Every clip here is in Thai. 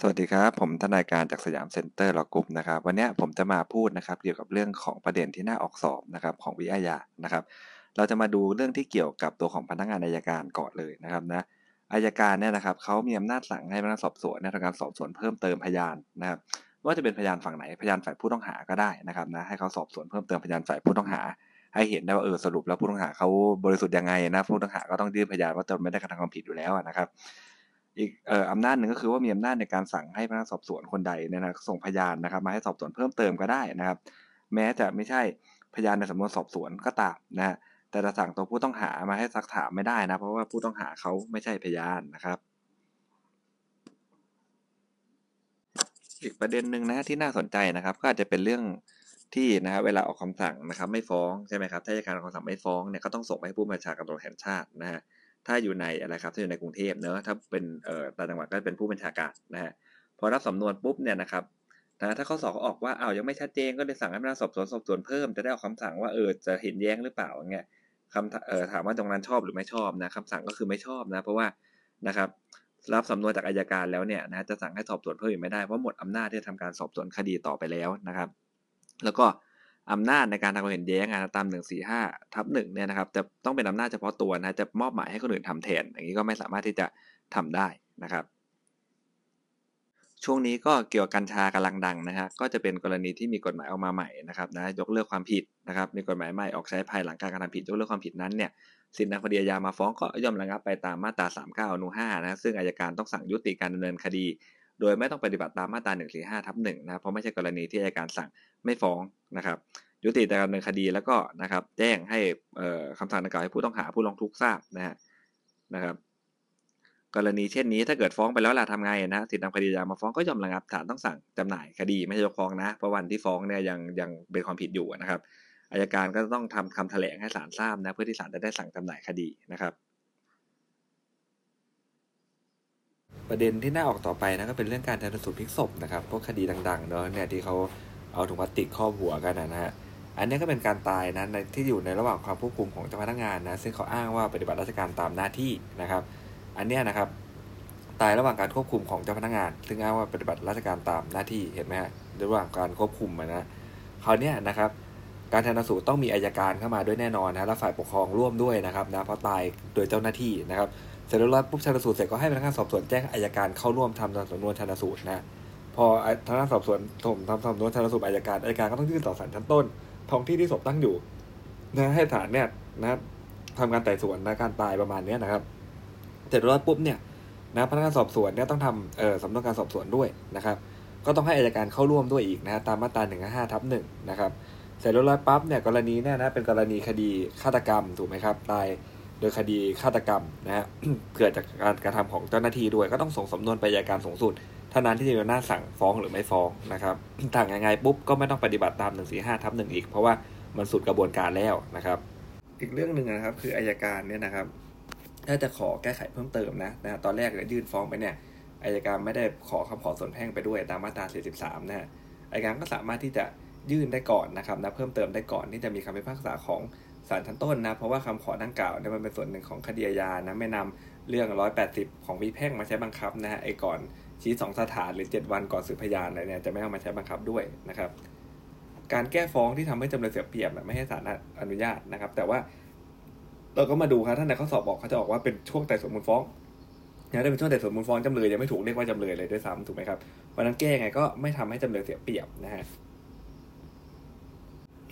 สวัสดีครับ ผมทนายการจาก Siam Center Law Group นะครับ วันนี้ผมจะมาพูดนะครับเกี่ยวกับเรื่องของประเด็นที่น่าออกสอบนะครับของวิอาญานะครับ เราจะมาดูเรื่องที่เกี่ยวกับตัวของพนักงานอัยการก่อนเลยนะครับนะอัยการเนี่ยนะครับเขามีอำนาจสั่งให้พนักงานสอบสวนในทำการสอบสวนเพิ่มเติมพยานนะครับว่าจะเป็นพยานฝั่งไหนพยานฝ่ายผู้ต้องหาก็ได้นะครับนะให้เขาสอบสวนเพิ่มเติมพยานฝ่ายผู้ต้องหา ให้เห็นได้ว่าเออสรุปแล้วผู้ต้องหาเขาบริสุทธิ์ยังไงนะผู้ต้องหาก็ต้องยื่นพยานว่าตนไม่ได้กระทำความผิดอยู่แล้วนะครับ อีกอำนาจหนึ่งก็คือว่ามีอำนาจในการสั่งให้พนักสอบสวนคนใดเนี่ยนะส่งพยานนะครับ มาให้สอบสวนเพิ่มเติมก็ได้นะครับ แม้จะไม่ใช่พยานในสำนวนสอบสวนก็ตามนะฮะแต่จะสั่งตัวผู้ต้องหามาให้ซักถามไม่ได้นะ เพราะว่าผู้ต้องหาเขาไม่ใช่พยานนะครับ อีกประเด็นหนึ่งนะที่น่าสนใจนะครับ ก็อาจจะเป็นเรื่องที่นะครับเวลาออกคำสั่งนะครับ ไม่ฟ้องใช่ไหมครับถ้าอัยการออกคำสั่งไม่ฟ้องเนี่ยก็ต้องส่งไปให้ผู้บัญชาการตำรวจแห่งชาตินะฮะ ถ้าอยู่ในอะไรครับถ้าอยู่ในกรุงเทพเนอะถ้าเป็นเอ่อต่างจังหวัดก็เป็นผู้บัญชาการนะฮะพอรับสำนวนปุ๊บเนี่ยนะครับนะถ้าเขาสอบเขาออกว่าอ้าวยังไม่ชัดเจนก็เลยสั่งให้พนักงานสอบสวนสอบสวนเพิ่มจะได้ออกคำสั่งว่าเออจะเห็นแย้งหรือเปล่าอย่างเงี้ยคำเอ่อถามว่าตรงนั้นชอบหรือไม่ชอบนะคำสั่งก็คือไม่ชอบนะเพราะว่านะครับรับสำนวนจากอายการแล้วเนี่ยนะจะสั่งให้สอบสวนเพิ่มอีกไม่ได้เพราะหมดอำนาจที่จะทำการสอบสวนคดีต่อไปแล้วนะครับ แล้วก็ อำนาจในการทำความเห็นแย้งนะตาม145ทับหนึ่งเนี่ยนะครับจะต้องเป็นอำนาจเฉพาะตัวนะจะมอบหมายให้คนอื่นทำแทนอย่างนี้ก็ไม่สามารถที่จะทำได้นะครับ ช่วงนี้ก็เกี่ยวกับกัญชากำลังดังนะฮะก็จะเป็นกรณีที่มีกฎหมายออกมาใหม่นะครับนะยกเลิกความผิดนะครับ มีกฎหมายใหม่ออกใช้ภายหลังการกระทำผิดยกเลิกความผิดนั้นเนี่ยสินทางคดีอาญามาฟ้องก็ย่อมระงับไปตามมาตรา 39อนุ5นะซึ่งอายการต้องสั่งยุติการดำเนินคดี โดยไม่ต้องปฏิบัติตามมาตรา145ทับ1นะเพราะไม่ใช่กรณีที่อายการสั่งไม่ฟ้องนะครับ ยุติการดำเนินคดีแล้วก็นะครับ แจ้งให้คำสั่งดังกล่าวให้ผู้ต้องหาผู้ร้องทุกข์ทราบนะฮะนะครับ กรณีเช่นนี้ถ้าเกิดฟ้องไปแล้วล่ะทำไงนะสิทธิทางคดีอามาฟ้องก็ยอมระงับศาลต้องสั่งจำหน่ายคดีไม่ใช่ยกฟ้องนะเพราะวันที่ฟ้องเนี่ยยังยังเป็นความผิดอยู่นะครับอายการก็ต้องทำคำแถลงให้ศาลทราบนะเพื่อที่ศาลจะได้สั่งจำหน่ายคดีนะครับ ประเด็นที่น่าออกต่อไปนะก็เป็นเรื่องการชันสูตรพลิกศพนะครับพวกคดีดังๆเนาะเนี่ยที่เขาเอาถุงพลาสติกครอบหัวกันนะฮะอันนี้ก็เป็นการตายนะในที่อยู่ในระหว่างความควบคุมของเจ้าพนักงานนะซึ่งเขาอ้างว่าปฏิบัติราชการตามหน้าที่นะครับ อันนี้นะครับตายระหว่างการควบคุมของเจ้าพนักงาน ซึ่งอ้างว่าปฏิบัติราชการตามหน้าที่เห็นไหมฮะระหว่างการควบคุมนะคราวนี้นะครับการชันสูตรต้องมีอายการเข้ามาด้วยแน่นอนนะและฝ่ายปกครองร่วมด้วยนะครับนะเพราะตายโดยเจ้าหน้าที่นะครับ เสร็จแล้วปุ๊บชันสูตรเสร็จก็ให้พนักงานสอบสวนแจ้งอายการเข้าร่วมทำสำนวนชันสูตรนะพอทางด้านสอบสวนถมทำสำนวนชันสูตรอายการอายการก็ต้องยื่นต่อศาลชั้นต้นท้องที่ที่ศพตั้งอยู่นะให้ศาลเนี่ยนะทำการไต่สวนนะการตายประมาณนี้นะครับเสร็จแล้วปุ๊บเนี่ยนะพนักงานสอบสวนเนี่ยต้องทำเอ่อสำนวนการสอบสวนด้วยนะครับ ก็ต้องให้อายการเข้าร่วมด้วยอีกนะตามมาตราหนึ่งห้าทับหนึ่งนะครับเสร็จแล้วปั๊บเนี่ยกรณีเนี่ยนะเป็นกรณีคดีฆาตกรรมถูกไหมครับตาย โดยคดีฆาตกรรมนะฮะเกิดจากการกระทำของเจ้าหน้าที่ด้วย ก็ต้องส่งสำนวนไปอัยการสูงสุดเท่านั้นที่จะมีหน้าสั่งฟ้องหรือไม่ฟ้องนะครับต่างยังไงปุ๊บก็ไม่ต้องปฏิบัติตามหนึ่งสี่ห้าทับหนึ่งอีก เพราะว่ามันสุดกระบวนการแล้วนะครับ อีกเรื่องหนึ่งนะครับ คืออายการเนี่ยนะครับถ้าจะขอแก้ไขเพิ่มเติมนะนะตอนแรกยื่นฟ้องไปเนี่ยอายการไม่ได้ขอคำขอส่วนแพ่งไปด้วยตามมาตรา 43 นะฮะอายการก็สามารถที่จะยื่นได้ก่อนนะครับนะเพิ่มเติมได้ก่อนที่จะมีคำพิพากษาของ ศาลชั้นต้นนะ เพราะว่าคำขอดังกล่าวเนี่ยมันเป็นส่วนหนึ่งของคดีอาญานะไม่นำเรื่อง 180 ของวีแพ่งมาใช้บังคับนะฮะไอ้ก่อนชี้สองสถานหรือ 7 วันก่อนสืบพยานอะไรเนี่ยจะไม่เอามาใช้บังคับด้วยนะครับการแก้ฟ้องที่ทำให้จำเลยเสียเปรียบไม่ให้ศาลอนุญาตนะครับ แต่ว่าเราก็มาดูครับท่านในข้อสอบบอกเขาจะบอกว่าเป็นช่วงไต่สวนมูลฟ้องนะถ้าเป็นช่วงไต่สวนมูลฟ้องจำเลยยังไม่ถูกเรียกว่าจำเลยเลยด้วยซ้ำถูกไหมครับเพราะนั้นแก้ไงก็ไม่ทำให้จำเลยเสียเปรียบนะฮะ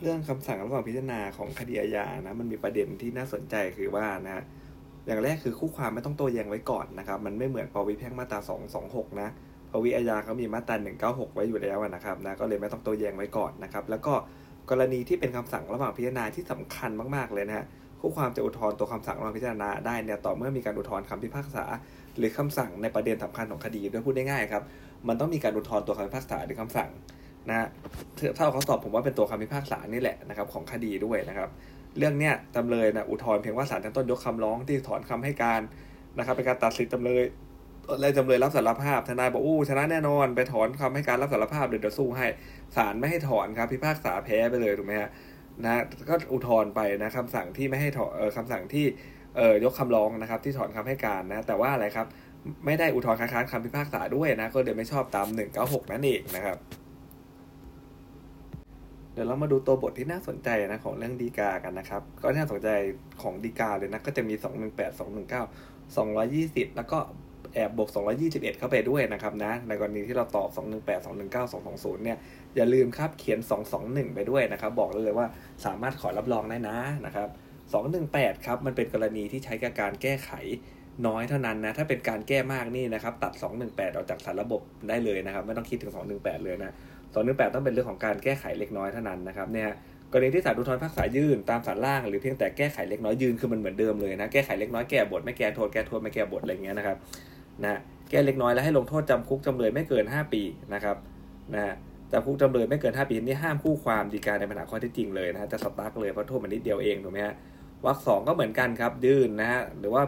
เรื่องคำสั่งระหว่างพิจารณาของคดีอาญานะมันมีประเด็นที่น่าสนใจคือว่านะอย่างแรกคือคู่ความไม่ต้องโต้แย้งไว้ก่อนนะครับ มันไม่เหมือนปวิแพ่งมาตรา226 นะปวิอาญาเขามีมาตรา196 ไว้อยู่แล้วนะครับนะก็เลยไม่ต้องโต้แย้งไว้ก่อนนะครับ แล้วก็กรณีที่เป็นคำสั่งระหว่างพิจารณาที่สำคัญมากๆเลยนะฮะคู่ความจะอุทธรณ์ตัวคำสั่งระหว่างพิจารณาได้เนี่ยต่อเมื่อมีการอุทธรณ์คำพิพากษา หรือคำสั่งในประเด็นสำคัญของคดีด้วยพูดได้ง่ายครับมันต้องมีการอุทธรณ์ตัวคำพิพากษาหรือคำสั่ง นะถ้าเขาสอบผมว่าเป็นตัวคำพิพากษานี่แหละนะครับของคดีด้วยนะครับ เรื่องเนี้ยจำเลยนะอุทธรณ์เพียงว่าศาลชั้นต้นยกคำร้องที่ถอนคำให้การนะครับเป็นการตัดสิทธิจำเลยและจำเลยรับสารภาพทนายบอกอู้ชนะแน่นอนไปถอนคำให้การรับสารภาพเดี๋ยวจะสู้ให้ศาลไม่ให้ถอนครับพิพากษาแพ้ไปเลยถูกไหมฮะนะก็อุทธรณ์ไปนะคำสั่งที่ไม่ให้ถอนคำสั่งที่เอ่อยกคำร้องนะครับที่ถอนคำให้การนะแต่ว่าอะไรครับ ไม่ได้อุทธรณ์ค้านคำพิพากษาด้วยนะก็เลยไม่ชอบตาม 196 นั่นเองนะครับ เดี๋ยวเรามาดูตัวบทที่น่าสนใจนะของเรื่องดีกากันนะครับ ก็น่าสนใจของดีกาเลยนะ ก็จะมี 218 219 220 แล้วก็แอบบวก 221 เข้าไปด้วยนะครับนะ ในกรณีที่เราตอบ 218 219 220 เนี่ย อย่าลืมครับเขียน 221 ไปด้วยนะครับ บอกเลยว่าสามารถขอรับรองได้นะนะครับ 218 ครับ มันเป็นกรณีที่ใช้กับการแก้ไขน้อยเท่านั้นนะ ถ้าเป็นการแก้มากนี่นะครับ ตัด 218 ออกจากสารระบบได้เลยนะครับ ไม่ต้องคิดถึง 218 เลยนะ 218ต้องเป็นเรื่องของการแก้ไขเล็กน้อยเท่านั้นนะครับเนี่ยกรณีที่ศาลอุทธรณ์ภาคษายื่นตามศาลล่างหรือเพียงแต่แก้ไขเล็กน้อยยืนคือมันเหมือนเดิมเลยนะแก้ไขเล็กน้อยแก้บทไม่แก้โทษแก้โทษไม่แก้บทอะไรเงี้ยนะครับนะแก้เล็กน้อยแล้วให้ลงโทษจำคุกจำเลยไม่เกิน 5 ปีนะครับนะจำคุกจำเลยไม่เกิน 5 ปีนี่ห้ามคู่ความดีการในปัญหาข้อที่จริงเลยนะจะสตาร์กเลยเพราะโทษมันนิดเดียวเองถูกไหมฮะวรรคสองก็เหมือนกันครับยื่นนะฮะหรือว่า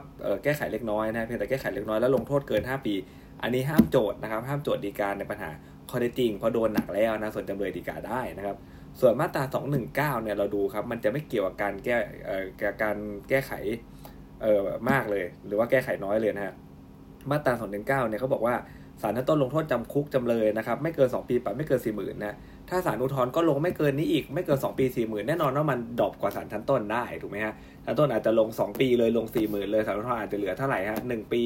แก้ไขเล็กน้อยนะเพียงแต่แก้ไขเล็กน้อยแล้วลงโทษเกิน 5 ปี อันนี้ห้ามโจทย์นะครับห้ามโจทย์ดีการในปัญหา ข้อเท็จจริงเพราะโดนหนักแล้วนะส่วนจำเลยดีกาได้นะครับ ส่วนมาตรา 219 เนี่ยเราดูครับ มันจะไม่เกี่ยวกับการแก้การแก้ไขเอ่อมากเลย หรือว่าแก้ไขน้อยเลยนะฮะมาตรา 219 เนี่ยเขาบอกว่าศาลชั้นต้นลงโทษจำคุกจำเลยนะครับไม่เกิน 2 ปีปรับไม่เกิน 4 0,000นะถ้าศาลอุทธรณ์ก็ลงไม่เกินนี้อีกไม่เกิน 2 ปี 4 0,000 แน่นอนว่ามันดรอปกว่าศาลชั้นต้นได้ถูกไหมฮะชั้นต้นอาจจะลง 2 ปีเลยลง 4 0,000 เลยศาลอุทธรณ์อาจจะเหลือเท่าไหร่ฮะ1ปี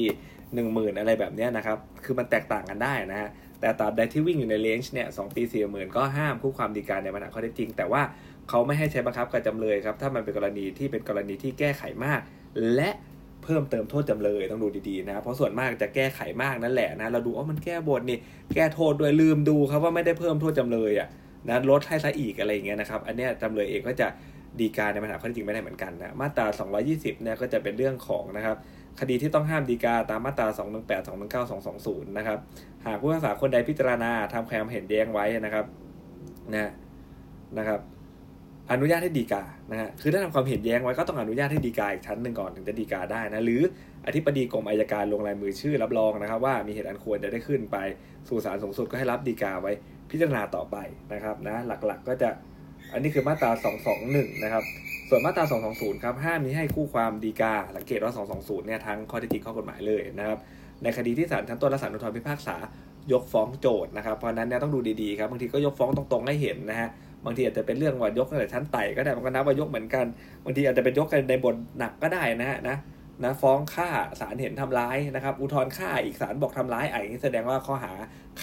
10,000 อะไรแบบนี้นะครับคือมันแตกต่างกันได้นะฮะ แต่ตราบใดที่วิ่งอยู่ในเลนจ์เนี่ยสปี4 0,000ก็ห้ามคู่ความดีการในปัญหาข้อเท็จจริง แต่ว่าเขาไม่ให้ใช้บังคับกับจำเลยครับ ถ้ามันเป็นกรณีที่เป็นกรณีที่แก้ไขมาก และเพิ่มเติมโทษจำเลยต้องดูดีๆนะ เพราะส่วนมากจะแก้ไขมากนั่นแหละนะ เราดูว่ามันแก้บทนี่แก้โทษด้วยลืมดูครับว่าไม่ได้เพิ่มโทษจำเลยอะนะลดให้ซะอีกอะไรอย่างเงี้ยนะครับ อันเนี้ยจำเลยเองก็จะดีการในปัญหาข้อเท็จจริงไม่ได้เหมือนกันนะ มาตรา 220เนี่ยก็จะเป็นเรื่องของนะครับ คดีที่ต้องห้ามดีกาตามมาตรา 218 219 220 นะครับ หากผู้พิพากษาคนใดพิจารณาทำความเห็นแย้งไว้นะครับนะนะครับ อนุญาตให้ดีกานะฮะคือถ้าทำความเห็นแย้งไว้ก็ต้องอนุญาตให้ดีกาอีกชั้นหนึ่งก่อนถึงจะดีกาได้นะหรืออธิบดีกรมอายการลงลายมือชื่อรับรองนะครับ ว่ามีเหตุอันควรจะได้ขึ้นไปสู่ศาลสูงสุดก็ให้รับดีกาไว้พิจารณาต่อไปนะครับนะหลักๆก็จะ อันนี้คือมาตรา 221 นะครับ ส่วนมาตรา 220 ครับห้ามนี้ให้คู่ความดีกาสังเกตว่า 220 เนี่ยทั้งข้อเท็จจริงข้อกฎหมายเลยนะครับ ในคดีที่ศาลชั้นต้นและศาลอุทธรณ์พิพากษายกฟ้องโจทย์นะครับ เพราะนั้นเนี่ยต้องดูดีๆครับ บางทีก็ยกฟ้องตรงๆให้เห็นนะฮะ บางทีอาจจะเป็นเรื่องว่ายกตั้งแต่ชั้นไต่ก็ได้ มันก็นับว่ายกเหมือนกัน บางทีอาจจะเป็นยกกันในบทหนักก็ได้นะฮะนะ นะฟ้องฆ่าศาลเห็นทำร้ายนะครับอุทธรณ์ฆ่าอีกศาลบอกทำร้ายไอ้แสดงว่าข้อหา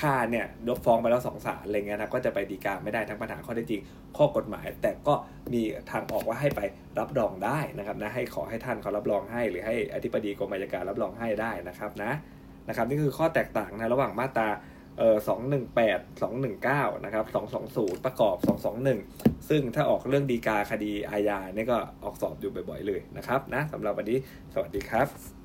ฆ่าเนี่ยยกฟ้องไปแล้วสองศาลอะไรเงี้ยนะก็จะไปดีกาไม่ได้ทั้งปัญหาข้อเท็จจริง ข้อกฎหมาย แต่ก็มีทางออกว่าให้ไปรับรองได้นะครับนะให้ขอให้ท่านเขารับรองให้ หรือให้อธิบดีกรมอัยการรับรองให้ได้นะครับนะนะครับนี่คือข้อแตกต่างนะระหว่างมาตรา เอ่อสองหนึ่งแปดสองหนึ่งเก้านะครับสองสองศูนย์ประกอบสองสองหนึ่งซึ่งถ้าออกเรื่องดีกาคดีอาญาเนี่ยก็ออกสอบอยู่บ่อยๆเลยนะครับนะสำหรับวันนี้สวัสดีครับ